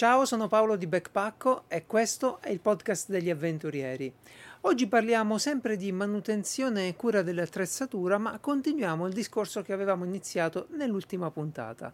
Ciao, sono Paolo di Backpacko e questo è il podcast degli avventurieri. Oggi parliamo sempre di manutenzione e cura dell'attrezzatura, ma continuiamo il discorso che avevamo iniziato nell'ultima puntata.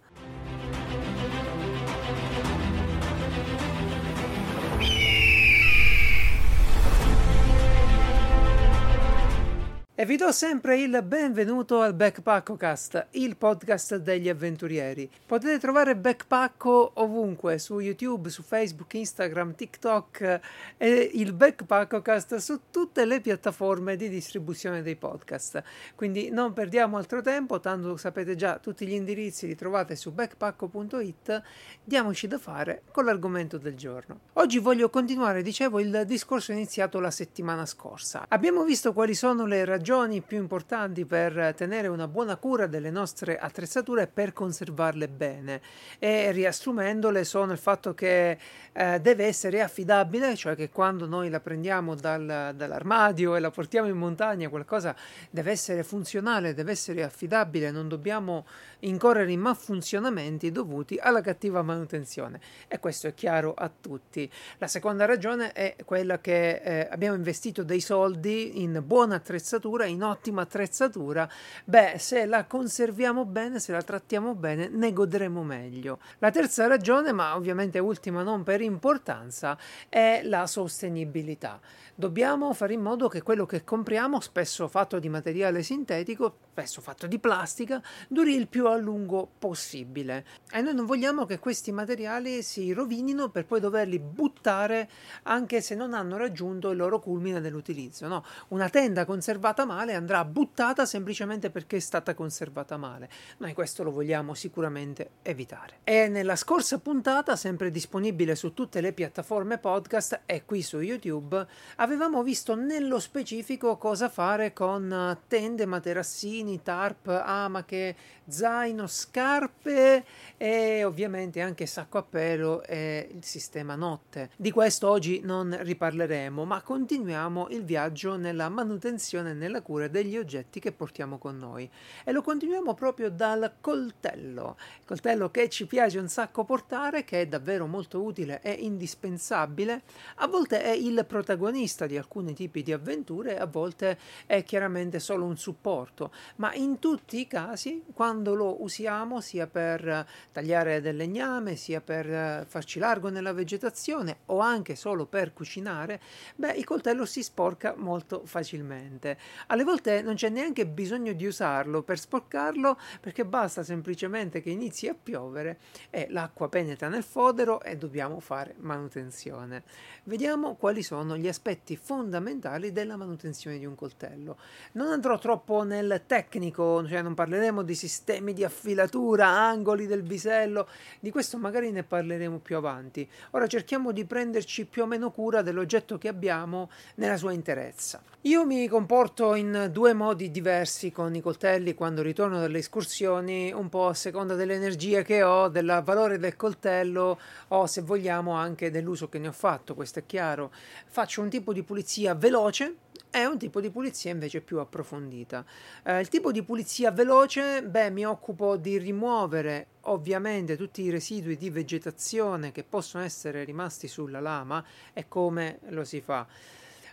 E vi do sempre il benvenuto al Backpackocast, il podcast degli avventurieri. Potete trovare Backpacko ovunque, su YouTube, su Facebook, Instagram, TikTok e il Backpackocast su tutte le piattaforme di distribuzione dei podcast. Quindi non perdiamo altro tempo, tanto sapete già tutti gli indirizzi li trovate su backpacko.it. Diamoci da fare con l'argomento del giorno. Oggi voglio continuare, dicevo, il discorso iniziato la settimana scorsa. Abbiamo visto quali sono le ragioni ragioni più importanti per tenere una buona cura delle nostre attrezzature e per conservarle bene. E riassumendole sono il fatto che eh, deve essere affidabile, cioè che quando noi la prendiamo dal, dall'armadio e la portiamo in montagna, qualcosa deve essere funzionale, deve essere affidabile, non dobbiamo incorrere in malfunzionamenti dovuti alla cattiva manutenzione. E questo è chiaro a tutti. La seconda ragione è quella che eh, abbiamo investito dei soldi in buona attrezzatura attrezzatura, in ottima attrezzatura, beh, se la conserviamo bene, se la trattiamo bene, ne godremo meglio. La terza ragione, ma ovviamente ultima non per importanza, è la sostenibilità. Dobbiamo fare in modo che quello che compriamo, spesso fatto di materiale sintetico, spesso fatto di plastica, duri il più a lungo possibile. E noi non vogliamo che questi materiali si rovinino per poi doverli buttare anche se non hanno raggiunto il loro culmine dell'utilizzo. No? Una tenda conservata male andrà buttata semplicemente perché è stata conservata male. Noi questo lo vogliamo sicuramente evitare. E nella scorsa puntata, sempre disponibile su tutte le piattaforme podcast e qui su YouTube, avevamo visto nello specifico cosa fare con tende, materassini, tarp, amache, zaino, scarpe e ovviamente anche sacco a pelo e il sistema notte. Di questo oggi non riparleremo, ma continuiamo il viaggio nella manutenzione e nella la cura degli oggetti che portiamo con noi. E lo continuiamo proprio dal coltello. Coltello che ci piace un sacco portare, che è davvero molto utile e indispensabile. A volte è il protagonista di alcuni tipi di avventure, a volte è chiaramente solo un supporto, ma in tutti i casi, quando lo usiamo, sia per tagliare del legname, sia per farci largo nella vegetazione o anche solo per cucinare, beh, il coltello si sporca molto facilmente. Alle volte non c'è neanche bisogno di usarlo per sporcarlo perché basta semplicemente che inizi a piovere e l'acqua penetra nel fodero e dobbiamo fare manutenzione. Vediamo quali sono gli aspetti fondamentali della manutenzione di un coltello. Non andrò troppo nel tecnico, cioè non parleremo di sistemi di affilatura, angoli del bisello, di questo magari ne parleremo più avanti. Ora cerchiamo di prenderci più o meno cura dell'oggetto che abbiamo nella sua interezza. Io mi comporto in due modi diversi con i coltelli quando ritorno dalle escursioni, un po' a seconda dell'energia che ho, del valore del coltello o se vogliamo anche dell'uso che ne ho fatto, questo è chiaro. Faccio un tipo di pulizia veloce e un tipo di pulizia invece più approfondita. Eh, il tipo di pulizia veloce, beh, mi occupo di rimuovere ovviamente tutti i residui di vegetazione che possono essere rimasti sulla lama e come lo si fa.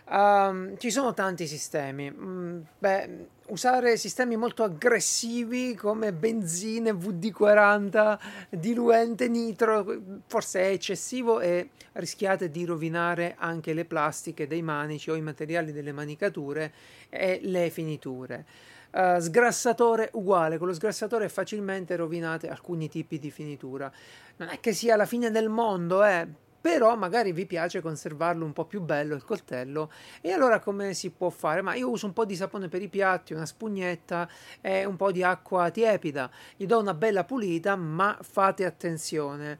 Um, ci sono tanti sistemi. Mm, beh, usare sistemi molto aggressivi come benzine, VD40, diluente nitro, forse è eccessivo e rischiate di rovinare anche le plastiche dei manici o i materiali delle manicature e le finiture. Uh, sgrassatore uguale, con lo sgrassatore facilmente rovinate alcuni tipi di finitura. Non è che sia la fine del mondo, eh, però magari vi piace conservarlo un po' più bello il coltello e allora come si può fare? Ma io uso un po' di sapone per i piatti, una spugnetta e un po' di acqua tiepida, gli do una bella pulita, ma fate attenzione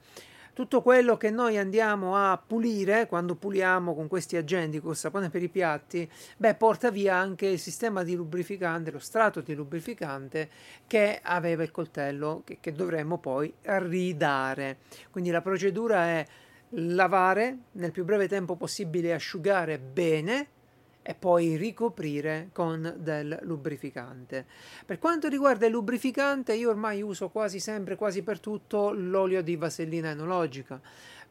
tutto quello che noi andiamo a pulire quando puliamo con questi agenti, con il sapone per i piatti, beh, porta via anche il sistema di lubrificante, lo strato di lubrificante che aveva il coltello che, che dovremmo poi ridare. Quindi la procedura è lavare nel più breve tempo possibile, asciugare bene e poi ricoprire con del lubrificante. Per quanto riguarda il lubrificante, io ormai uso quasi sempre, quasi per tutto, l'olio di vasellina enologica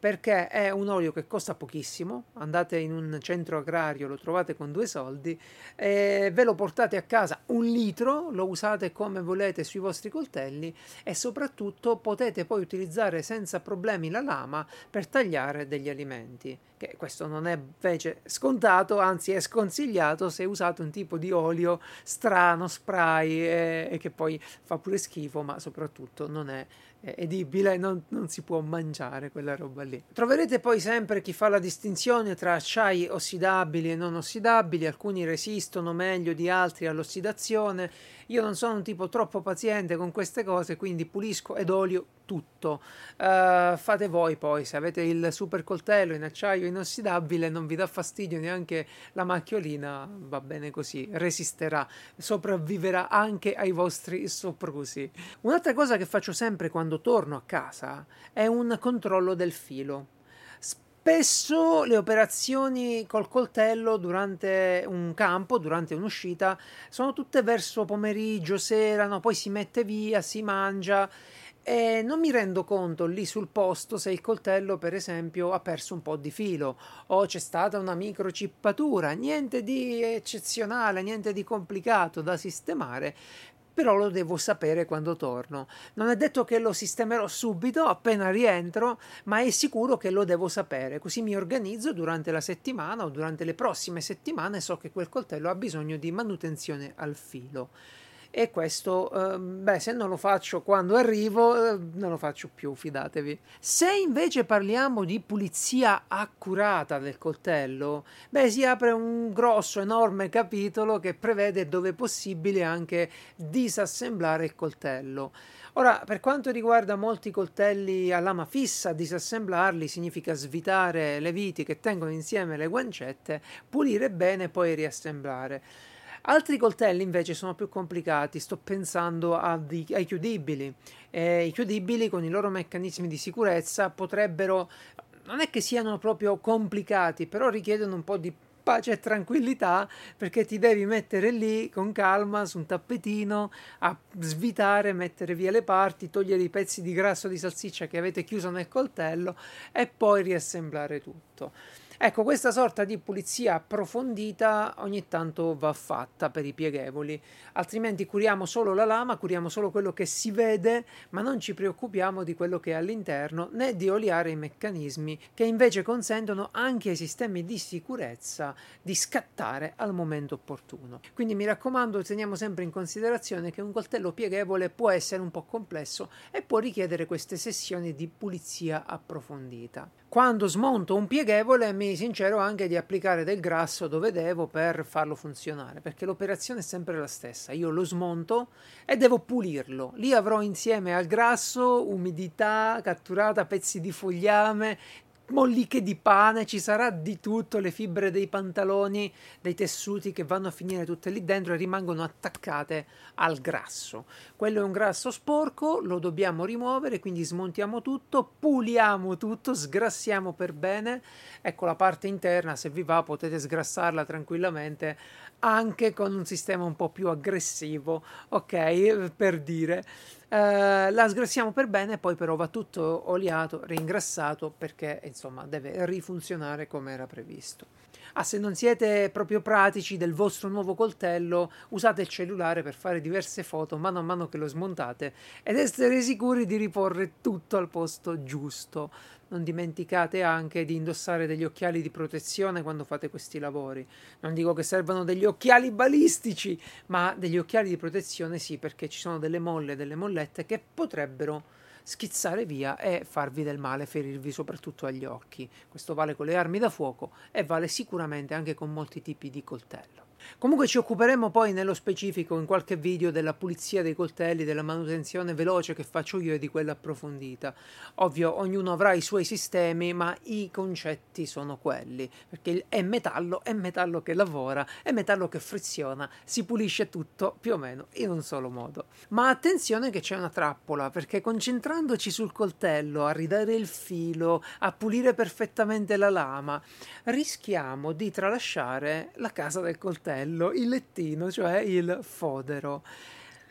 perché è un olio che costa pochissimo, andate in un centro agrario, lo trovate con due soldi, eh, ve lo portate a casa un litro, lo usate come volete sui vostri coltelli e soprattutto potete poi utilizzare senza problemi la lama per tagliare degli alimenti, che questo non è invece scontato, anzi è sconsigliato se usate un tipo di olio strano, spray e, e che poi fa pure schifo, ma soprattutto non è edibile, non, non, si può mangiare quella roba lì. Troverete poi sempre chi fa la distinzione tra acciai ossidabili e non ossidabili, alcuni resistono meglio di altri all'ossidazione. Io non sono un tipo troppo paziente con queste cose, quindi pulisco ed olio tutto. Uh, fate voi poi, se avete il super coltello in acciaio inossidabile, non vi dà fastidio neanche la macchiolina, va bene così, resisterà, sopravviverà anche ai vostri soprusi. Un'altra cosa che faccio sempre quando torno a casa è un controllo del filo. Spesso le operazioni col coltello durante un campo, durante un'uscita, sono tutte verso pomeriggio, sera, no? poi si mette via, si mangia e non mi rendo conto lì sul posto se il coltello, per esempio, ha perso un po' di filo o c'è stata una microcippatura, niente di eccezionale, niente di complicato da sistemare, però lo devo sapere quando torno. Non è detto che lo sistemerò subito, appena rientro, ma è sicuro che lo devo sapere, così mi organizzo durante la settimana o durante le prossime settimane so che quel coltello ha bisogno di manutenzione al filo e questo, eh, beh, se non lo faccio quando arrivo, eh, non lo faccio più, fidatevi. Se invece parliamo di pulizia accurata del coltello, beh, si apre un grosso, enorme capitolo che prevede dove possibile anche disassemblare il coltello. Ora, per quanto riguarda molti coltelli a lama fissa, disassemblarli significa svitare le viti che tengono insieme le guancette, pulire bene e poi riassemblare. Altri coltelli invece sono più complicati, sto pensando di, ai chiudibili. Eh, I chiudibili con i loro meccanismi di sicurezza potrebbero, non è che siano proprio complicati, però richiedono un po' di pace e tranquillità perché ti devi mettere lì con calma su un tappetino a svitare, mettere via le parti, togliere i pezzi di grasso di salsiccia che avete chiuso nel coltello e poi riassemblare tutto. Ecco, questa sorta di pulizia approfondita ogni tanto va fatta per i pieghevoli, altrimenti curiamo solo la lama, curiamo solo quello che si vede, ma non ci preoccupiamo di quello che è all'interno né di oliare i meccanismi che invece consentono anche ai sistemi di sicurezza di scattare al momento opportuno. Quindi mi raccomando, teniamo sempre in considerazione che un coltello pieghevole può essere un po' complesso e può richiedere queste sessioni di pulizia approfondita. Quando smonto un pieghevole mi sincero anche di applicare del grasso dove devo per farlo funzionare, perché l'operazione è sempre la stessa. Io lo smonto e devo pulirlo. Lì avrò insieme al grasso umidità catturata, pezzi di fogliame, molliche di pane, ci sarà di tutto, le fibre dei pantaloni, dei tessuti che vanno a finire tutte lì dentro e rimangono attaccate al grasso. Quello è un grasso sporco, lo dobbiamo rimuovere, quindi smontiamo tutto, puliamo tutto, sgrassiamo per bene. Ecco la parte interna, se vi va potete sgrassarla tranquillamente anche con un sistema un po' più aggressivo, ok, per dire. Uh, la sgrassiamo per bene, poi però va tutto oliato, ringrassato perché insomma deve rifunzionare come era previsto. Ah, se non siete proprio pratici del vostro nuovo coltello, usate il cellulare per fare diverse foto mano a mano che lo smontate ed essere sicuri di riporre tutto al posto giusto. Non dimenticate anche di indossare degli occhiali di protezione quando fate questi lavori. Non dico che servano degli occhiali balistici, ma degli occhiali di protezione sì, perché ci sono delle molle, delle mollette che potrebbero schizzare via e farvi del male, ferirvi soprattutto agli occhi. Questo vale con le armi da fuoco e vale sicuramente anche con molti tipi di coltello. Comunque ci occuperemo poi nello specifico in qualche video della pulizia dei coltelli, della manutenzione veloce che faccio io e di quella approfondita. Ovvio, ognuno avrà i suoi sistemi, ma i concetti sono quelli, perché è metallo, è metallo che lavora, è metallo che friziona, si pulisce tutto più o meno in un solo modo. Ma attenzione che c'è una trappola, perché concentrandoci sul coltello, a ridare il filo, a pulire perfettamente la lama, rischiamo di tralasciare la casa del coltello coltello, il lettino, cioè il fodero.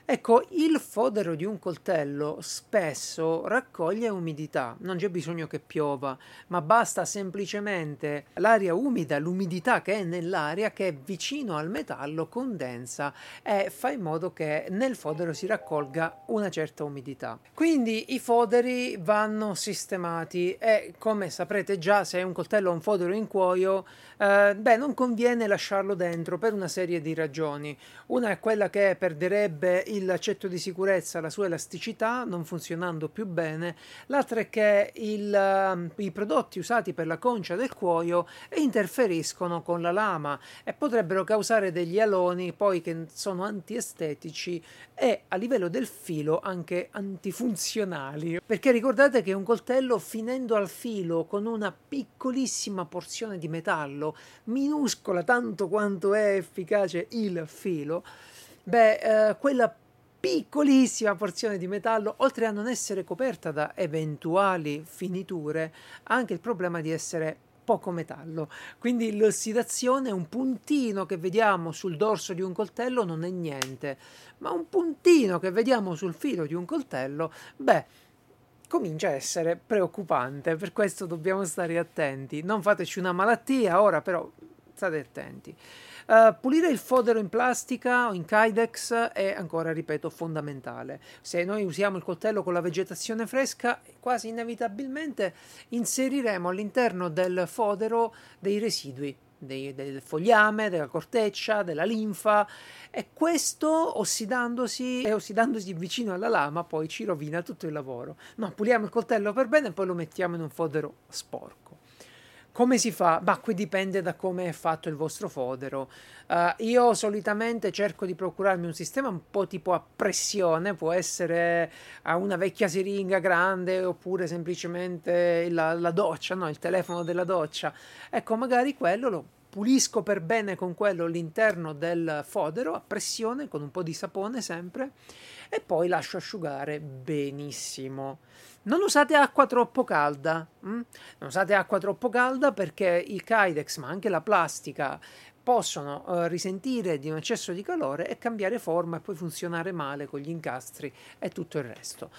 Ecco, il fodero di un coltello spesso raccoglie umidità, non c'è bisogno che piova, ma basta semplicemente l'aria umida, l'umidità che è nell'aria che è vicino al metallo condensa e fa in modo che nel fodero si raccolga una certa umidità. Quindi i foderi vanno sistemati e come saprete già se un coltello ha un fodero in cuoio, eh, beh, non conviene lasciarlo dentro per una serie di ragioni. Una è quella che perderebbe il l'accetto di sicurezza, la sua elasticità non funzionando più bene, l'altra è che il, ehm, i prodotti usati per la concia del cuoio interferiscono con la lama e potrebbero causare degli aloni poi che sono antiestetici e a livello del filo anche antifunzionali. Perché ricordate che un coltello finendo al filo con una piccolissima porzione di metallo, minuscola tanto quanto è efficace il filo, beh, eh, quella piccolissima porzione di metallo, oltre a non essere coperta da eventuali finiture, ha anche il problema di essere poco metallo. Quindi l'ossidazione, un puntino che vediamo sul dorso di un coltello non è niente, ma un puntino che vediamo sul filo di un coltello, beh, comincia a essere preoccupante. Per questo dobbiamo stare attenti. Non fateci una malattia ora, però state attenti. Uh, pulire il fodero in plastica o in Kydex è ancora, ripeto, fondamentale. Se noi usiamo il coltello con la vegetazione fresca, quasi inevitabilmente inseriremo all'interno del fodero dei residui. Dei, del fogliame, della corteccia, della linfa e questo ossidandosi e ossidandosi vicino alla lama poi ci rovina tutto il lavoro. No, puliamo il coltello per bene e poi lo mettiamo in un fodero sporco. Come si fa? Bah, qui dipende da come è fatto il vostro fodero. Uh, io solitamente cerco di procurarmi un sistema un po' tipo a pressione, può essere una vecchia siringa grande oppure semplicemente la, la doccia, no? il telefono della doccia. Ecco, magari quello lo pulisco per bene con quello l'interno del fodero a pressione con un po' di sapone sempre e poi lascio asciugare benissimo. Non usate acqua troppo calda, hm? non usate acqua troppo calda perché il Kydex ma anche la plastica possono uh, risentire di un eccesso di calore e cambiare forma e poi funzionare male con gli incastri e tutto il resto.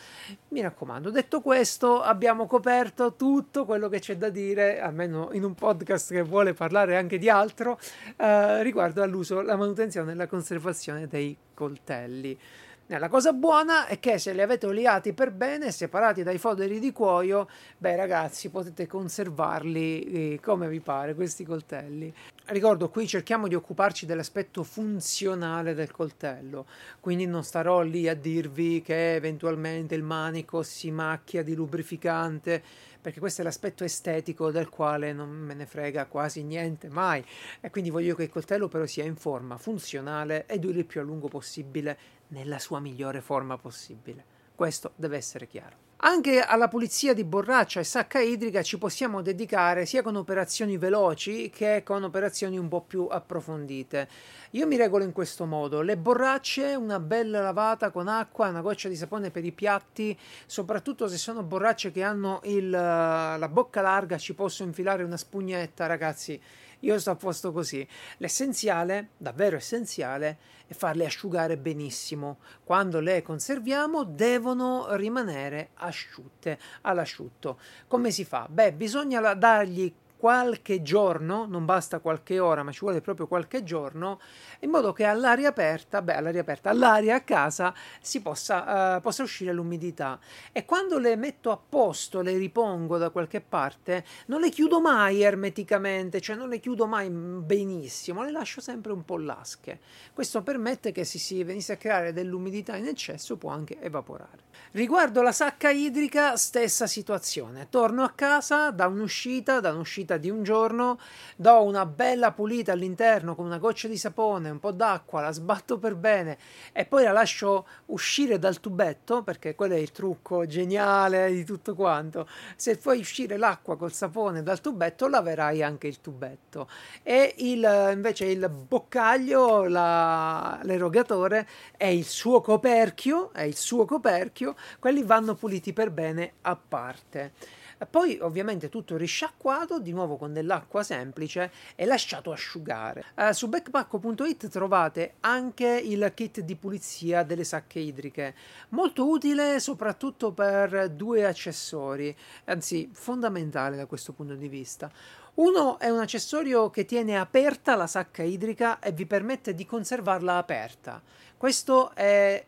Mi raccomando, detto questo, abbiamo coperto tutto quello che c'è da dire, almeno in un podcast che vuole parlare anche di altro, uh, riguardo all'uso, la manutenzione e la conservazione dei coltelli. Eh, la cosa buona è che se li avete oliati per bene, separati dai foderi di cuoio, beh ragazzi potete conservarli eh, come vi pare questi coltelli. Ricordo qui cerchiamo di occuparci dell'aspetto funzionale del coltello, quindi non starò lì a dirvi che eventualmente il manico si macchia di lubrificante perché questo è l'aspetto estetico del quale non me ne frega quasi niente mai e quindi voglio che il coltello però sia in forma funzionale e duri il più a lungo possibile nella sua migliore forma possibile. Questo deve essere chiaro. Anche alla pulizia di borraccia e sacca idrica ci possiamo dedicare sia con operazioni veloci che con operazioni un po' più approfondite. Io mi regolo in questo modo: le borracce, una bella lavata con acqua, una goccia di sapone per i piatti, soprattutto se sono borracce che hanno il, la bocca larga, ci posso infilare una spugnetta, ragazzi io sto a posto così. L'essenziale, davvero essenziale, è farle asciugare benissimo. Quando le conserviamo devono rimanere asciutte all'asciutto. Come si fa? Beh, bisogna dargli qualche giorno, non basta qualche ora, ma ci vuole proprio qualche giorno, in modo che all'aria aperta, beh, all'aria aperta, all'aria a casa si possa, uh, possa uscire l'umidità. E quando le metto a posto, le ripongo da qualche parte, non le chiudo mai ermeticamente, cioè non le chiudo mai benissimo, le lascio sempre un po' lasche. Questo permette che se si venisse a creare dell'umidità in eccesso può anche evaporare. Riguardo la sacca idrica, stessa situazione. Torno a casa da un'uscita, da un'uscita pulita di un giorno, do una bella pulita all'interno con una goccia di sapone, un po' d'acqua, la sbatto per bene e poi la lascio uscire dal tubetto, perché quello è il trucco geniale di tutto quanto. Se fai uscire l'acqua col sapone dal tubetto, laverai anche il tubetto. E il, invece il boccaglio, la, l'erogatore, è il suo coperchio, è il suo coperchio, quelli vanno puliti per bene a parte. Poi ovviamente tutto risciacquato, di nuovo con dell'acqua semplice e lasciato asciugare. Uh, su backpacko.it trovate anche il kit di pulizia delle sacche idriche, molto utile soprattutto per due accessori, anzi fondamentale da questo punto di vista. Uno è un accessorio che tiene aperta la sacca idrica e vi permette di conservarla aperta. Questo è,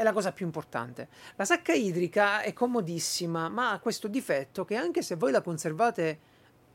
è la cosa più importante. La sacca idrica è comodissima, ma ha questo difetto che anche se voi la conservate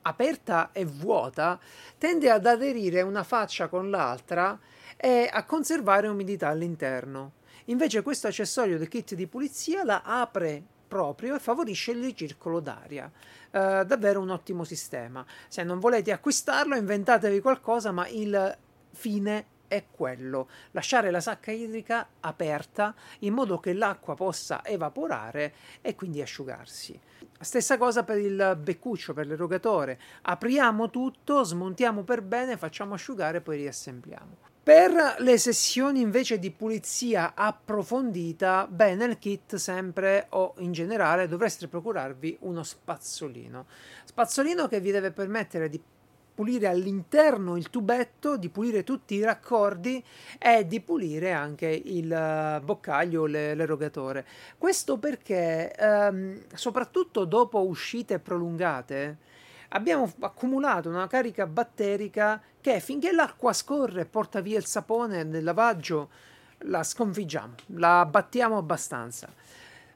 aperta e vuota, tende ad aderire una faccia con l'altra e a conservare umidità all'interno. Invece questo accessorio del kit di pulizia la apre proprio e favorisce il ricircolo d'aria. Uh, davvero un ottimo sistema. Se non volete acquistarlo, inventatevi qualcosa, ma il fine è quello, lasciare la sacca idrica aperta in modo che l'acqua possa evaporare e quindi asciugarsi. Stessa cosa per il beccuccio, per l'erogatore. Apriamo tutto, smontiamo per bene, facciamo asciugare e poi riassembliamo. Per le sessioni invece di pulizia approfondita, beh, nel kit sempre o in generale dovreste procurarvi uno spazzolino. Spazzolino che vi deve permettere di pulire all'interno il tubetto, di pulire tutti i raccordi e di pulire anche il boccaglio, l'erogatore. Questo perché, ehm, soprattutto dopo uscite prolungate, abbiamo accumulato una carica batterica che finché l'acqua scorre e porta via il sapone del lavaggio la sconfiggiamo, la abbattiamo abbastanza.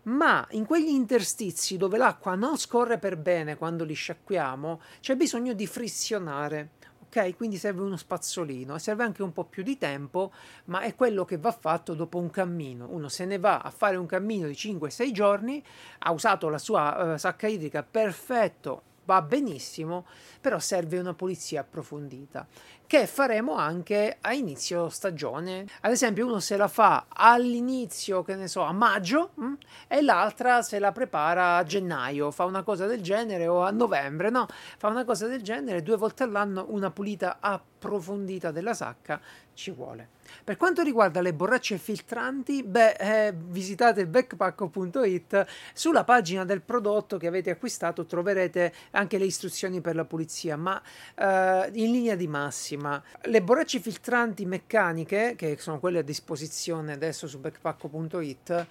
Ma in quegli interstizi dove l'acqua non scorre per bene quando li sciacquiamo, c'è bisogno di frissionare. Ok, quindi serve uno spazzolino e serve anche un po' più di tempo, ma è quello che va fatto dopo un cammino. Uno se ne va a fare un cammino di 5-6 giorni, ha usato la sua uh, sacca idrica perfetto, va benissimo, però serve una pulizia approfondita che faremo anche a inizio stagione. Ad esempio, uno se la fa all'inizio, che ne so, a maggio mh? Mm, e l'altra se la prepara a gennaio, fa una cosa del genere o a novembre, no? Fa una cosa del genere, due volte all'anno una pulita approfondita della sacca ci vuole. Per quanto riguarda le borracce filtranti, beh, eh, visitate backpack.it. Sulla pagina del prodotto che avete acquistato troverete anche le istruzioni per la pulizia, ma eh, in linea di massima. Le borracce filtranti meccaniche, che sono quelle a disposizione adesso su backpack.it,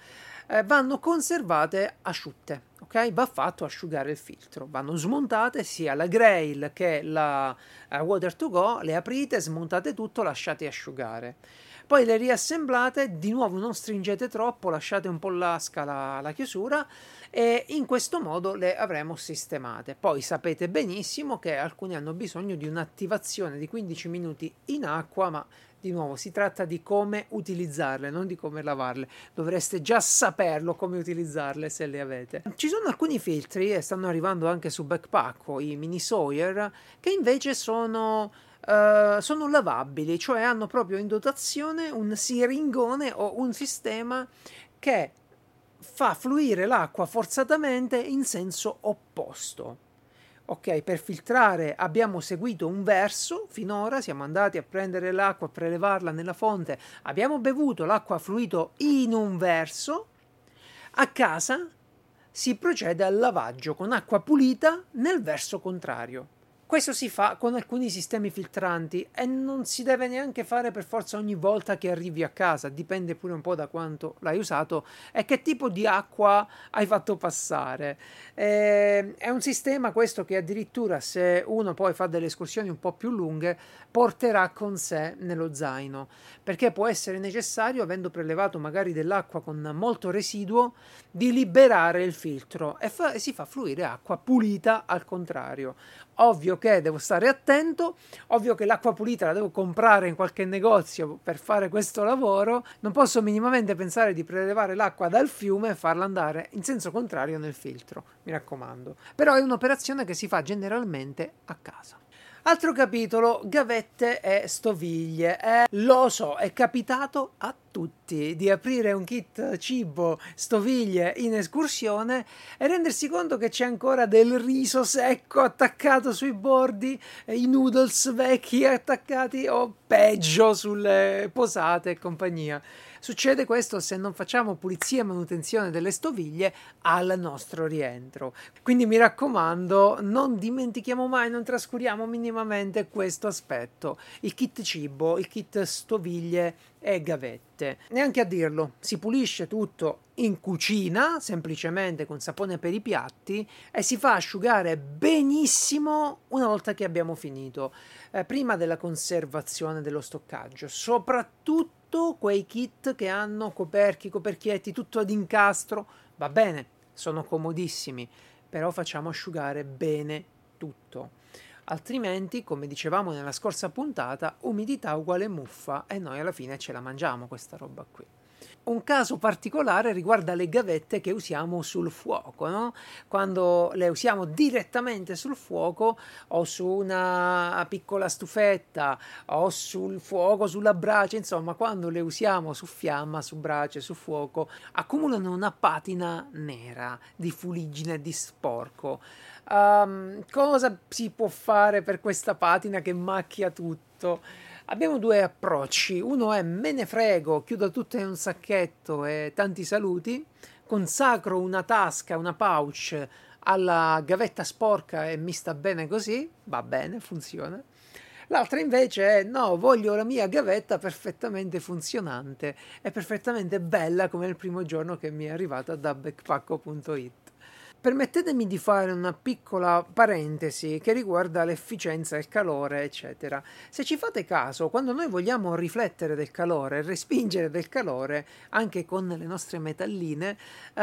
eh, vanno conservate asciutte, ok? Va fatto asciugare il filtro, vanno smontate sia la Grail che la uh, Water to Go, le aprite, smontate tutto, lasciate asciugare. Poi le riassemblate, di nuovo non stringete troppo, lasciate un po' lasca la, la chiusura e in questo modo le avremo sistemate. Poi sapete benissimo che alcuni hanno bisogno di un'attivazione di 15 minuti in acqua, ma di nuovo, si tratta di come utilizzarle, non di come lavarle. Dovreste già saperlo come utilizzarle se le avete. Ci sono alcuni filtri, e stanno arrivando anche su Backpack i mini Sawyer, che invece sono Uh, sono lavabili, cioè hanno proprio in dotazione un siringone o un sistema che fa fluire l'acqua forzatamente in senso opposto. Ok, per filtrare abbiamo seguito un verso finora, siamo andati a prendere l'acqua, a prelevarla nella fonte, abbiamo bevuto, l'acqua ha fluito in un verso, a casa si procede al lavaggio con acqua pulita nel verso contrario. Questo si fa con alcuni sistemi filtranti e non si deve neanche fare per forza ogni volta che arrivi a casa, dipende pure un po' da quanto l'hai usato e che tipo di acqua hai fatto passare. Eh, è un sistema questo che addirittura se uno poi fa delle escursioni un po' più lunghe porterà con sé nello zaino, perché può essere necessario, avendo prelevato magari dell'acqua con molto residuo, di liberare il filtro e, fa- e si fa fluire acqua pulita al contrario. Ovvio che devo stare attento, ovvio che l'acqua pulita la devo comprare in qualche negozio per fare questo lavoro, non posso minimamente pensare di prelevare l'acqua dal fiume e farla andare in senso contrario nel filtro, mi raccomando. Però è un'operazione che si fa generalmente a casa. Altro capitolo, gavette e stoviglie. Eh, lo so, è capitato a tutti di aprire un kit cibo, stoviglie in escursione e rendersi conto che c'è ancora del riso secco attaccato sui bordi, i noodles vecchi attaccati o peggio sulle posate e compagnia. Succede questo se non facciamo pulizia e manutenzione delle stoviglie al nostro rientro. Quindi mi raccomando, non dimentichiamo mai, non trascuriamo minimamente questo aspetto. Il kit cibo, il kit stoviglie e gavette. Neanche a dirlo, si pulisce tutto in cucina, semplicemente con sapone per i piatti, e si fa asciugare benissimo una volta che abbiamo finito, eh, prima della conservazione dello stoccaggio, soprattutto quei kit che hanno coperchi, coperchietti, tutto ad incastro, va bene, sono comodissimi, però facciamo asciugare bene tutto. Altrimenti, come dicevamo nella scorsa puntata, umidità uguale muffa e noi alla fine ce la mangiamo questa roba qui. Un caso particolare riguarda le gavette che usiamo sul fuoco, no? Quando le usiamo direttamente sul fuoco o su una piccola stufetta o sul fuoco, sulla brace, insomma, quando le usiamo su fiamma, su brace, su fuoco, accumulano una patina nera di fuliggine di sporco. Um, cosa si può fare per questa patina che macchia tutto? Abbiamo due approcci. Uno è me ne frego, chiudo tutto in un sacchetto e tanti saluti. Consacro una tasca, una pouch alla gavetta sporca e mi sta bene così. Va bene, funziona. L'altra invece è no, voglio la mia gavetta perfettamente funzionante e perfettamente bella come il primo giorno che mi è arrivata da backpacko.it. Permettetemi di fare una piccola parentesi che riguarda l'efficienza del calore, eccetera. Se ci fate caso, quando noi vogliamo riflettere del calore, respingere del calore, anche con le nostre metalline, eh,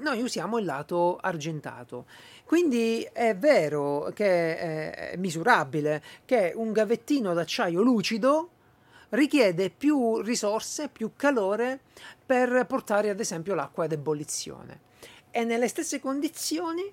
noi usiamo il lato argentato. Quindi è vero che è misurabile che un gavettino d'acciaio lucido richiede più risorse, più calore per portare ad esempio l'acqua ad ebollizione e nelle stesse condizioni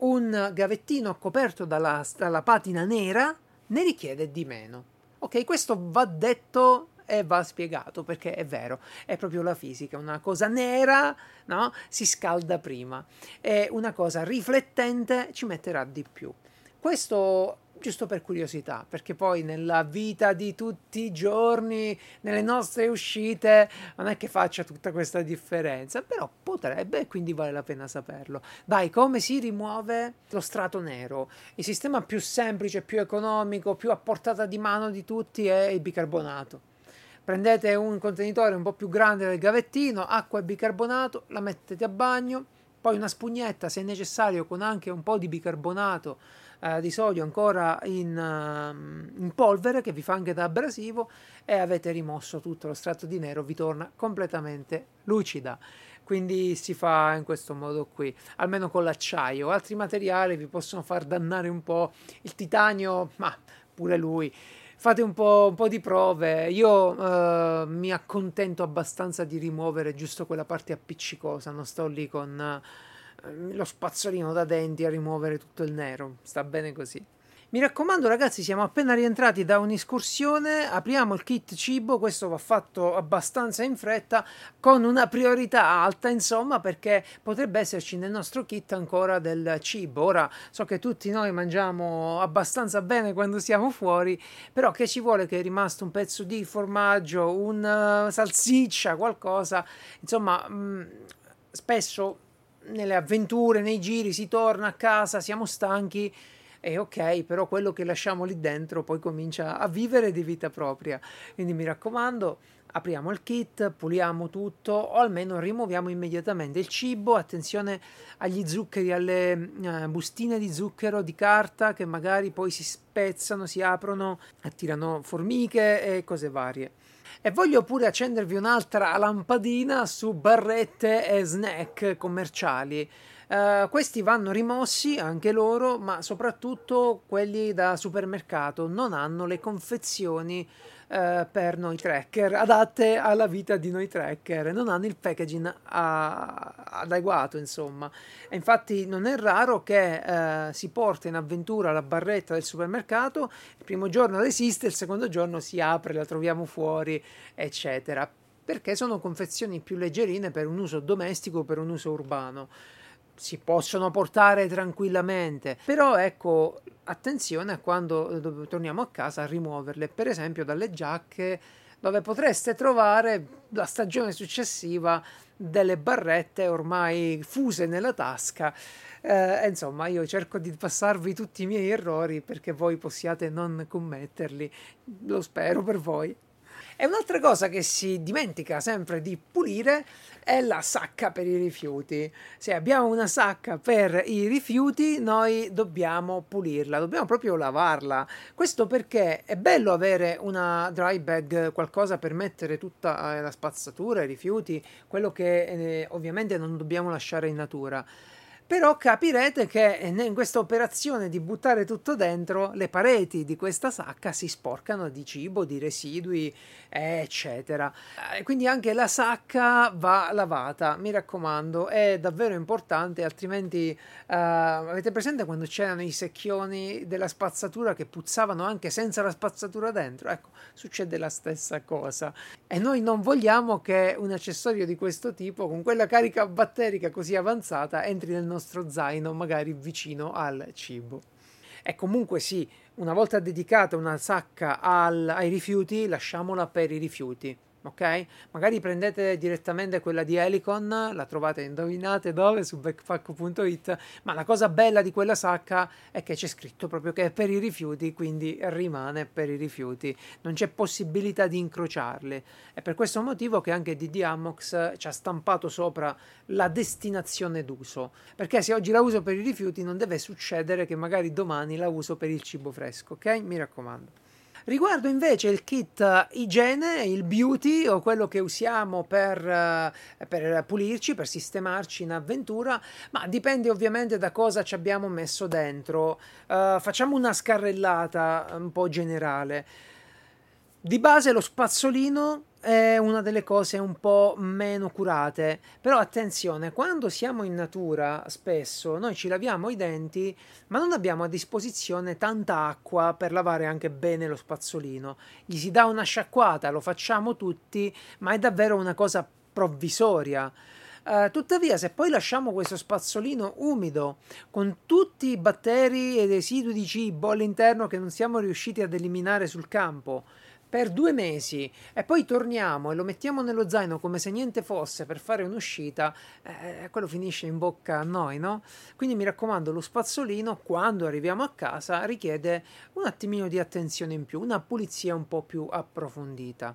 un gavettino coperto dalla, dalla patina nera ne richiede di meno. Ok, questo va detto e va spiegato perché è vero, è proprio la fisica, una cosa nera no? si scalda prima e una cosa riflettente ci metterà di più. Questo giusto per curiosità, perché poi nella vita di tutti i giorni, nelle nostre uscite, non è che faccia tutta questa differenza, però potrebbe e quindi vale la pena saperlo. Dai, come si rimuove lo strato nero? Il sistema più semplice, più economico, più a portata di mano di tutti è il bicarbonato. Prendete un contenitore un po' più grande del gavettino, acqua e bicarbonato, la mettete a bagno, poi una spugnetta se necessario con anche un po' di bicarbonato eh, di sodio ancora in, uh, in, polvere che vi fa anche da abrasivo e avete rimosso tutto lo strato di nero, vi torna completamente lucida. Quindi si fa in questo modo qui, almeno con l'acciaio. Altri materiali vi possono far dannare un po'. Il titanio, ma pure lui fate un po', un po', di prove. Io uh, mi accontento abbastanza di rimuovere giusto quella parte appiccicosa, non sto lì con uh, lo spazzolino da denti a rimuovere tutto il nero. Sta bene così. Mi raccomando ragazzi, siamo appena rientrati da un'escursione, apriamo il kit cibo, questo va fatto abbastanza in fretta, con una priorità alta insomma perché potrebbe esserci nel nostro kit ancora del cibo. Ora so che tutti noi mangiamo abbastanza bene quando siamo fuori, però che ci vuole che è rimasto un pezzo di formaggio, una salsiccia, qualcosa, insomma mh, mm, spesso nelle avventure, nei giri si torna a casa, siamo stanchi è ok, però quello che lasciamo lì dentro poi comincia a vivere di vita propria. Quindi mi raccomando, apriamo il kit, puliamo tutto o almeno rimuoviamo immediatamente il cibo, attenzione agli zuccheri, alle uh, bustine di zucchero di carta che magari poi si spezzano, si aprono, attirano formiche e cose varie. E voglio pure accendervi un'altra lampadina su barrette e snack commerciali. Uh, questi vanno rimossi anche loro, ma soprattutto quelli da supermercato non hanno le confezioni uh, per noi tracker adatte alla vita di noi tracker, non hanno il packaging a- adeguato, insomma. E infatti non è raro che uh, si porta in avventura la barretta del supermercato, il primo giorno resiste, il secondo giorno si apre, la troviamo fuori, eccetera. Perché sono confezioni più leggerine per un uso domestico, per un uso urbano si possono portare tranquillamente, però ecco attenzione a quando torniamo a casa a rimuoverle, per esempio dalle giacche dove potreste trovare la stagione successiva delle barrette ormai fuse nella tasca. Eh, insomma, io cerco di passarvi tutti i miei errori perché voi possiate non commetterli. Lo spero per voi. E un'altra cosa che si dimentica sempre di pulire è la sacca per i rifiuti. Se abbiamo una sacca per i rifiuti, noi dobbiamo pulirla, dobbiamo proprio lavarla. Questo perché è bello avere una dry bag, qualcosa per mettere tutta la spazzatura, i rifiuti, quello che eh, ovviamente non dobbiamo lasciare in natura però capirete che in questa operazione di buttare tutto dentro le pareti di questa sacca si sporcano di cibo, di residui, eccetera. Quindi anche la sacca va lavata, mi raccomando, è davvero importante, altrimenti uh, avete presente quando c'erano i secchioni della spazzatura che puzzavano anche senza la spazzatura dentro? Ecco, succede la stessa cosa. E noi non vogliamo che un accessorio di questo tipo, con quella carica batterica così avanzata, entri nel nostro zaino, magari vicino al cibo. E comunque sì, una volta dedicata una sacca al, ai rifiuti, lasciamola per i rifiuti ok? Magari prendete direttamente quella di Helicon, la trovate, indovinate dove, su backpack.it, ma la cosa bella di quella sacca è che c'è scritto proprio che è per i rifiuti, quindi rimane per i rifiuti, non c'è possibilità di incrociarli. È per questo motivo che anche DD Amox ci ha stampato sopra la destinazione d'uso, perché se oggi la uso per i rifiuti non deve succedere che magari domani la uso per il cibo fresco, ok? Mi raccomando. Riguardo invece il kit igiene, il beauty o quello che usiamo per, eh, per pulirci, per sistemarci in avventura, ma dipende ovviamente da cosa ci abbiamo messo dentro. Uh, facciamo una scarrellata un po' generale. Di base lo spazzolino è una delle cose un po' meno curate, però attenzione, quando siamo in natura spesso noi ci laviamo i denti, ma non abbiamo a disposizione tanta acqua per lavare anche bene lo spazzolino. Gli si dà una sciacquata, lo facciamo tutti, ma è davvero una cosa provvisoria. Uh, tuttavia, se poi lasciamo questo spazzolino umido con tutti i batteri e residui di cibo all'interno che non siamo riusciti ad eliminare sul campo, per due mesi e poi torniamo e lo mettiamo nello zaino come se niente fosse per fare un'uscita, eh, quello finisce in bocca a noi, no? Quindi mi raccomando, lo spazzolino quando arriviamo a casa richiede un attimino di attenzione in più, una pulizia un po' più approfondita.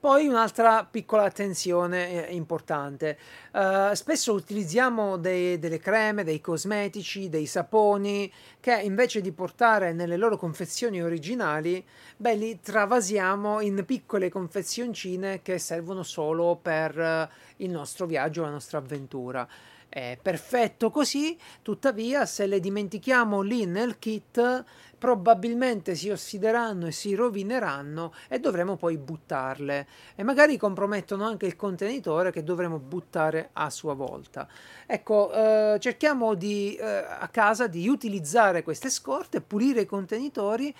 Poi un'altra piccola attenzione eh, importante. Uh, spesso utilizziamo dei, delle creme, dei cosmetici, dei saponi che invece di portare nelle loro confezioni originali, beh, li travasiamo in piccole confezioncine che servono solo per uh, il nostro viaggio, la nostra avventura. È perfetto così, tuttavia se le dimentichiamo lì nel kit probabilmente si ossideranno e si rovineranno e dovremo poi buttarle e magari compromettono anche il contenitore che dovremo buttare a sua volta. Ecco, eh, cerchiamo di, eh, a casa di utilizzare queste scorte, pulire i contenitori,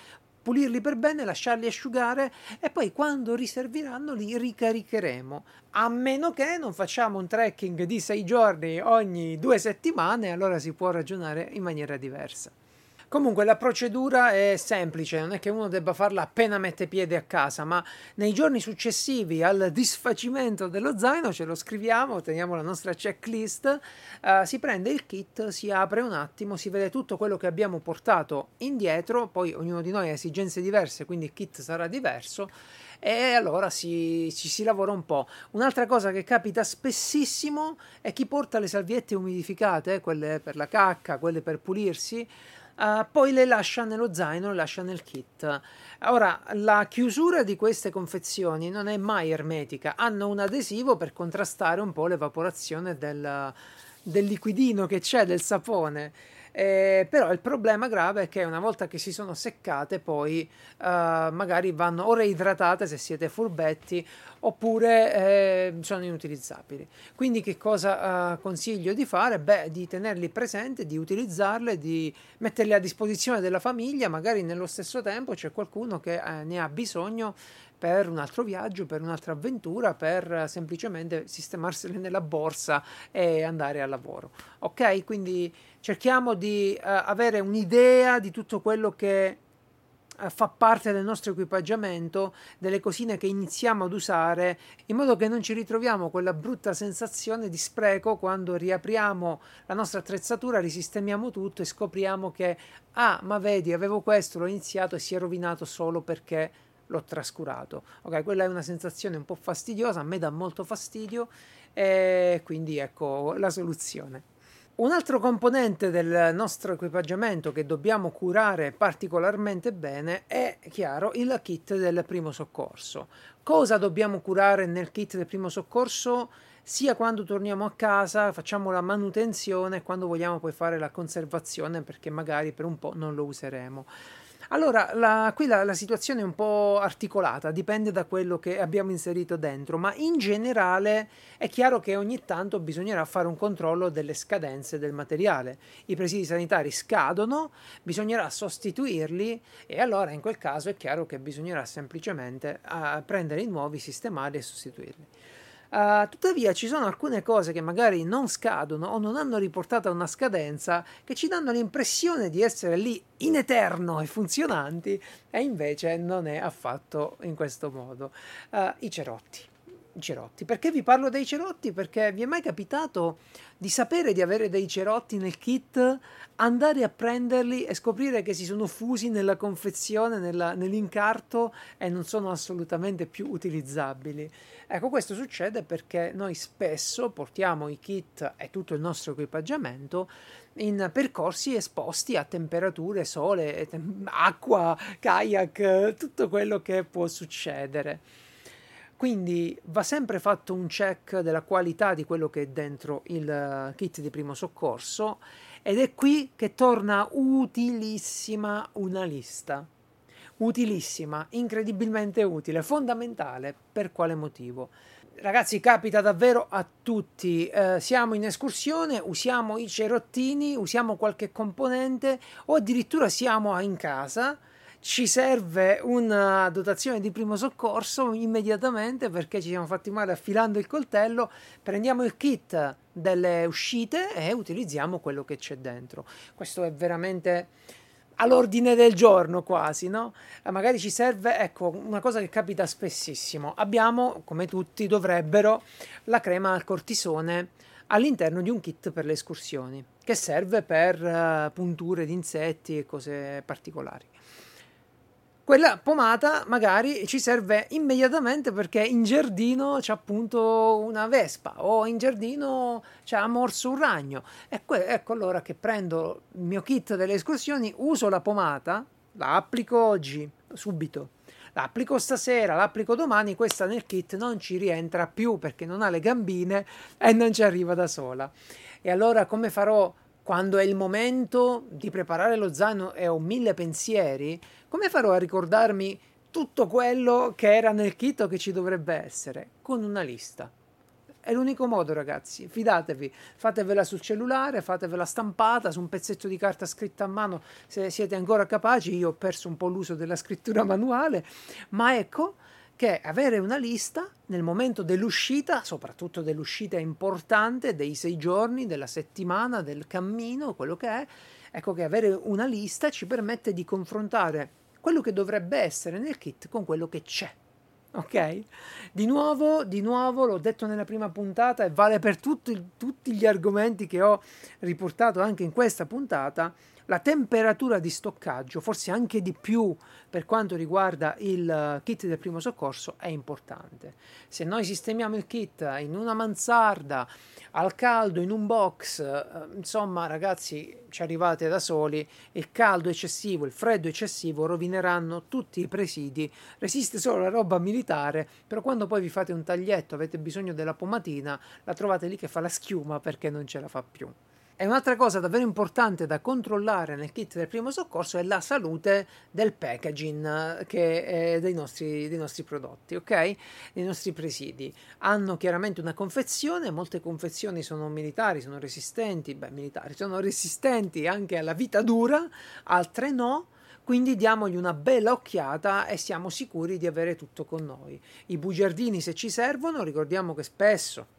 pulirli per bene, lasciarli asciugare e poi quando riserviranno li ricaricheremo. A meno che non facciamo un trekking di sei giorni ogni due settimane, allora si può ragionare in maniera diversa. Comunque la procedura è semplice, non è che uno debba farla appena mette piede a casa, ma nei giorni successivi al disfacimento dello zaino ce lo scriviamo, teniamo la nostra checklist, uh, si prende il kit, si apre un attimo, si vede tutto quello che abbiamo portato indietro, poi ognuno di noi ha esigenze diverse, quindi il kit sarà diverso e allora si, ci si lavora un po'. Un'altra cosa che capita spessissimo è chi porta le salviette umidificate, quelle per la cacca, quelle per pulirsi, Uh, poi le lascia nello zaino, le lascia nel kit. Ora, la chiusura di queste confezioni non è mai ermetica, hanno un adesivo per contrastare un po' l'evaporazione del, del liquidino che c'è, del sapone. Eh, però il problema grave è che una volta che si sono seccate poi uh, magari vanno o reidratate se siete furbetti oppure eh, sono inutilizzabili. Quindi che cosa uh, consiglio di fare? Beh, di tenerli presenti, di utilizzarle, di metterli a disposizione della famiglia, magari nello stesso tempo c'è qualcuno che eh, ne ha bisogno per un altro viaggio, per un'altra avventura, per semplicemente sistemarsele nella borsa e andare al lavoro. Ok? Quindi cerchiamo di uh, avere un'idea di tutto quello che fa parte del nostro equipaggiamento, delle cosine che iniziamo ad usare, in modo che non ci ritroviamo quella brutta sensazione di spreco quando riapriamo la nostra attrezzatura, risistemiamo tutto e scopriamo che, ah, ma vedi, avevo questo, l'ho iniziato e si è rovinato solo perché l'ho trascurato. Ok, quella è una sensazione un po' fastidiosa, a me dà molto fastidio e quindi ecco la soluzione. Un altro componente del nostro equipaggiamento che dobbiamo curare particolarmente bene è, chiaro, il kit del primo soccorso. Cosa dobbiamo curare nel kit del primo soccorso? Sia quando torniamo a casa, facciamo la manutenzione, quando vogliamo poi fare la conservazione perché magari per un po' non lo useremo. Allora, la, qui la, la, situazione è un po' articolata, dipende da quello che abbiamo inserito dentro, ma in generale è chiaro che ogni tanto bisognerà fare un controllo delle scadenze del materiale. I presidi sanitari scadono, bisognerà sostituirli e allora in quel caso è chiaro che bisognerà semplicemente uh, prendere i nuovi, sistemarli e sostituirli. Uh, tuttavia ci sono alcune cose che magari non scadono o non hanno riportato una scadenza che ci danno l'impressione di essere lì in eterno e funzionanti e invece non è affatto in questo modo. Uh, I cerotti. Cerotti. Perché vi parlo dei cerotti? Perché vi è mai capitato di sapere di avere dei cerotti nel kit, andare a prenderli e scoprire che si sono fusi nella confezione, nella, nell'incarto e non sono assolutamente più utilizzabili. Ecco, questo succede perché noi spesso portiamo i kit e tutto il nostro equipaggiamento in percorsi esposti a temperature, sole, acqua, kayak, tutto quello che può succedere. Quindi va sempre fatto un check della qualità di quello che è dentro il eh, kit di primo soccorso ed è qui che torna utilissima una lista. Utilissima, incredibilmente utile, fondamentale. Per quale motivo? Ragazzi, capita davvero a tutti. Eh, siamo in escursione, usiamo i cerottini, usiamo qualche componente o addirittura siamo in casa ci serve una dotazione di primo soccorso immediatamente perché ci siamo fatti male affilando il coltello, prendiamo il kit delle uscite e utilizziamo quello che c'è dentro. Questo è veramente all'ordine del giorno quasi, no? Eh, magari ci serve, ecco, una cosa che capita spessissimo. Abbiamo, come tutti dovrebbero, la crema al cortisone all'interno di un kit per le escursioni, che serve per uh, punture di insetti e cose particolari quella pomata magari ci serve immediatamente perché in giardino c'è appunto una vespa o in giardino c'è morso un ragno. Ecco, ecco allora che prendo il mio kit delle escursioni, uso la pomata, la applico oggi, subito. L'applico stasera, l'applico domani, questa nel kit non ci rientra più perché non ha le gambine e non ci arriva da sola. E allora come farò quando è il momento di preparare lo zaino e ho mille pensieri? Come farò a ricordarmi tutto quello che era nel kit o che ci dovrebbe essere? Con una lista. È l'unico modo, ragazzi. Fidatevi, fatevela sul cellulare, fatevela stampata su un pezzetto di carta scritta a mano se siete ancora capaci. Io ho perso un po' l'uso della scrittura manuale, ma ecco che avere una lista nel momento dell'uscita, soprattutto dell'uscita importante dei sei giorni, della settimana, del cammino, quello che è, ecco che avere una lista ci permette di confrontare quello che dovrebbe essere nel kit con quello che c'è. Ok? Di nuovo, di nuovo, l'ho detto nella prima puntata e vale per tutti, tutti gli argomenti che ho riportato anche in questa puntata. La temperatura di stoccaggio, forse anche di più per quanto riguarda il kit del primo soccorso, è importante. Se noi sistemiamo il kit in una mansarda al caldo in un box, eh, insomma ragazzi ci arrivate da soli, il caldo eccessivo, il freddo eccessivo rovineranno tutti i presidi, resiste solo la roba militare, però quando poi vi fate un taglietto, avete bisogno della pomatina, la trovate lì che fa la schiuma perché non ce la fa più. E un'altra cosa davvero importante da controllare nel kit del primo soccorso è la salute del packaging che dei, nostri, dei nostri prodotti, ok? Dei nostri presidi. Hanno chiaramente una confezione, molte confezioni sono militari, sono resistenti, beh, militari, sono resistenti anche alla vita dura, altre no. Quindi diamogli una bella occhiata e siamo sicuri di avere tutto con noi. I bugiardini se ci servono, ricordiamo che spesso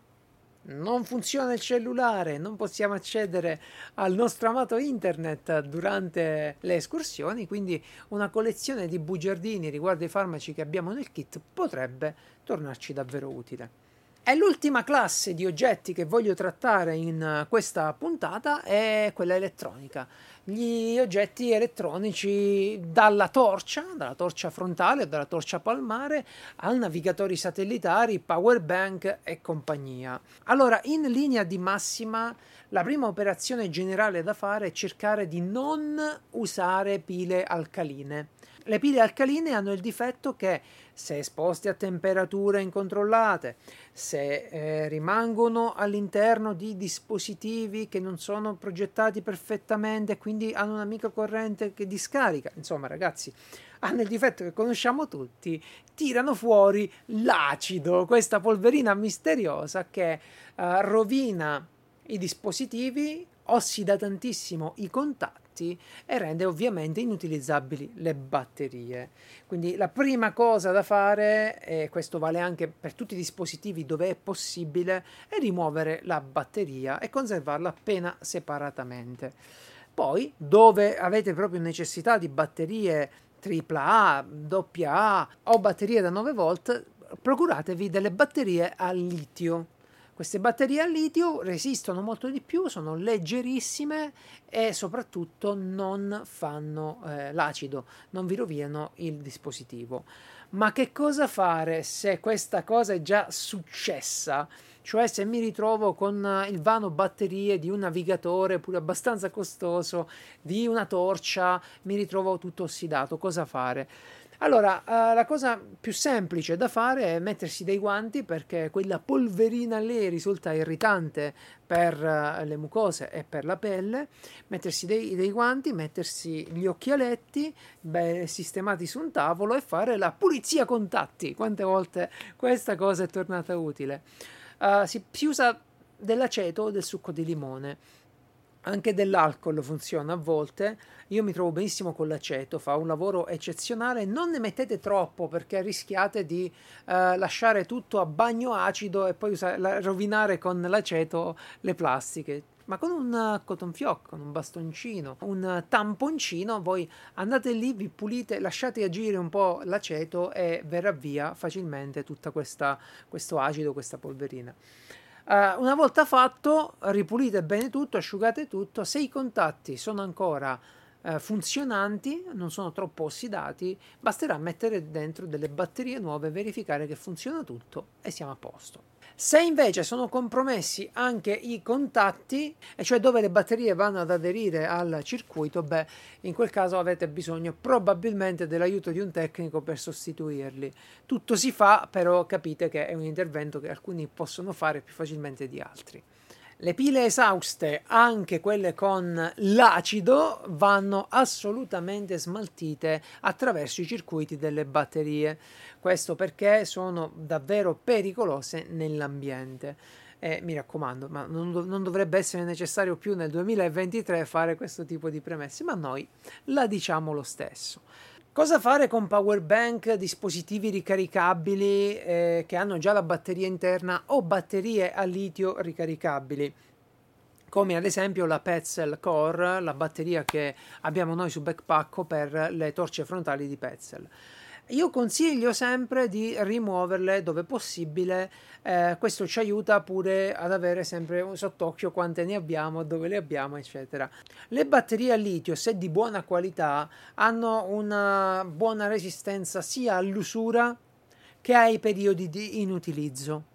non funziona il cellulare, non possiamo accedere al nostro amato internet durante le escursioni, quindi una collezione di bugiardini riguardo ai farmaci che abbiamo nel kit potrebbe tornarci davvero utile. E l'ultima classe di oggetti che voglio trattare in questa puntata è quella elettronica. Gli oggetti elettronici dalla torcia, dalla torcia frontale o dalla torcia palmare, a navigatori satellitari, power bank e compagnia. Allora, in linea di massima, la prima operazione generale da fare è cercare di non usare pile alcaline. Le pile alcaline hanno il difetto che se esposte a temperature incontrollate, se eh, rimangono all'interno di dispositivi che non sono progettati perfettamente, quindi hanno una microcorrente che discarica, insomma ragazzi, hanno il difetto che conosciamo tutti, tirano fuori l'acido, questa polverina misteriosa che eh, rovina i dispositivi, ossida tantissimo i contatti costi e rende ovviamente inutilizzabili le batterie. Quindi la prima cosa da fare, e questo vale anche per tutti i dispositivi dove è possibile, è rimuovere la batteria e conservarla appena separatamente. Poi, dove avete proprio necessità di batterie AAA, AA o batterie da 9 volt, procuratevi delle batterie a litio queste batterie a litio resistono molto di più, sono leggerissime e soprattutto non fanno eh, l'acido, non vi rovinano il dispositivo. Ma che cosa fare se questa cosa è già successa? Cioè se mi ritrovo con il vano batterie di un navigatore pure abbastanza costoso, di una torcia, mi ritrovo tutto ossidato, cosa fare? Allora, uh, la cosa più semplice da fare è mettersi dei guanti perché quella polverina lì risulta irritante per uh, le mucose e per la pelle. Mettersi dei, dei guanti, mettersi gli occhialetti beh, sistemati su un tavolo e fare la pulizia contatti. Quante volte questa cosa è tornata utile? Uh, si, si usa dell'aceto o del succo di limone anche dell'alcol funziona a volte. Io mi trovo benissimo con l'aceto, fa un lavoro eccezionale. Non ne mettete troppo perché rischiate di eh, lasciare tutto a bagno acido e poi usa- la- rovinare con l'aceto le plastiche. Ma con un cotton fioc, con un bastoncino, un tamponcino, voi andate lì, vi pulite, lasciate agire un po' l'aceto e verrà via facilmente tutto questo acido, questa polverina. Uh, una volta fatto, ripulite bene tutto, asciugate tutto. Se i contatti sono ancora uh, funzionanti, non sono troppo ossidati, basterà mettere dentro delle batterie nuove, verificare che funziona tutto e siamo a posto. Se invece sono compromessi anche i contatti, e cioè dove le batterie vanno ad aderire al circuito, beh, in quel caso avete bisogno probabilmente dell'aiuto di un tecnico per sostituirli. Tutto si fa, però capite che è un intervento che alcuni possono fare più facilmente di altri. Le pile esauste, anche quelle con l'acido, vanno assolutamente smaltite attraverso i circuiti delle batterie. Questo perché sono davvero pericolose nell'ambiente. E mi raccomando, ma non, dov- non, dovrebbe essere necessario più nel 2023 fare questo tipo di premesse, ma noi la diciamo lo stesso. Cosa fare con power bank, dispositivi ricaricabili eh, che hanno già la batteria interna o batterie a litio ricaricabili? Come ad esempio la Petzl Core, la batteria che abbiamo noi su Backpack per le torce frontali di Petzl. Io consiglio sempre di rimuoverle dove possibile, eh, questo ci aiuta pure ad avere sempre sott'occhio quante ne abbiamo, dove le abbiamo, eccetera. Le batterie a litio, se di buona qualità, hanno una buona resistenza sia all'usura che ai periodi di inutilizzo.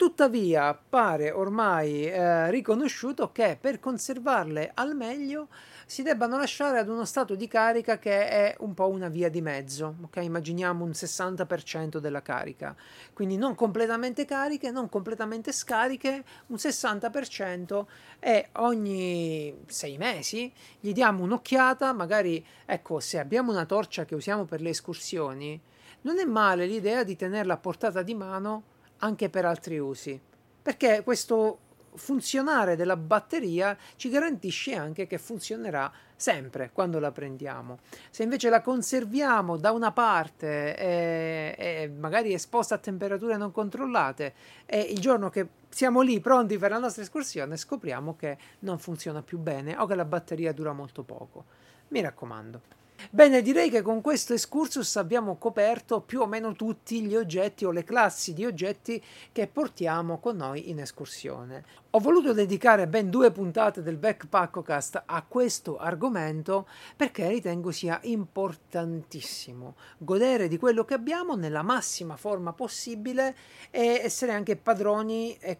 Tuttavia pare ormai eh, riconosciuto che per conservarle al meglio si debbano lasciare ad uno stato di carica che è un po' una via di mezzo, ok? Immaginiamo un 60% della carica, quindi non completamente cariche, non completamente scariche, un 60% e ogni sei mesi gli diamo un'occhiata, magari ecco, se abbiamo una torcia che usiamo per le escursioni, non è male l'idea di tenerla a portata di mano anche per altri usi, perché questo funzionare della batteria ci garantisce anche che funzionerà sempre quando la prendiamo. Se invece la conserviamo da una parte e, e magari esposta a temperature non controllate e il giorno che siamo lì pronti per la nostra escursione scopriamo che non funziona più bene o che la batteria dura molto poco. Mi raccomando. Bene, direi che con questo excursus abbiamo coperto più o meno tutti gli oggetti o le classi di oggetti che portiamo con noi in escursione. Ho voluto dedicare ben due puntate del Backpackocast a questo argomento perché ritengo sia importantissimo godere di quello che abbiamo nella massima forma possibile e essere anche padroni e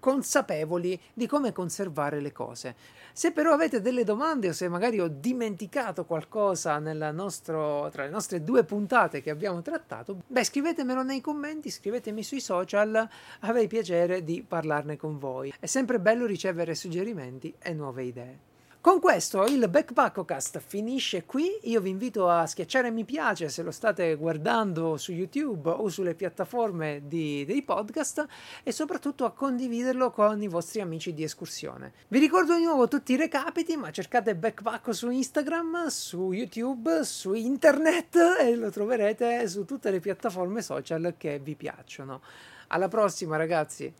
consapevoli di come conservare le cose. Se però avete delle domande o se magari ho dimenticato qualcosa nostro, tra le nostre due puntate che abbiamo trattato, beh scrivetemelo nei commenti, scrivetemi sui social, avrei piacere di parlarne con voi. È sempre bello ricevere suggerimenti e nuove idee. Con questo il Backpackocast finisce qui. Io vi invito a schiacciare mi piace se lo state guardando su YouTube o sulle piattaforme di, dei podcast e soprattutto a condividerlo con i vostri amici di escursione. Vi ricordo di nuovo tutti i recapiti, ma cercate Backpack su Instagram, su YouTube, su internet e lo troverete su tutte le piattaforme social che vi piacciono. Alla prossima ragazzi!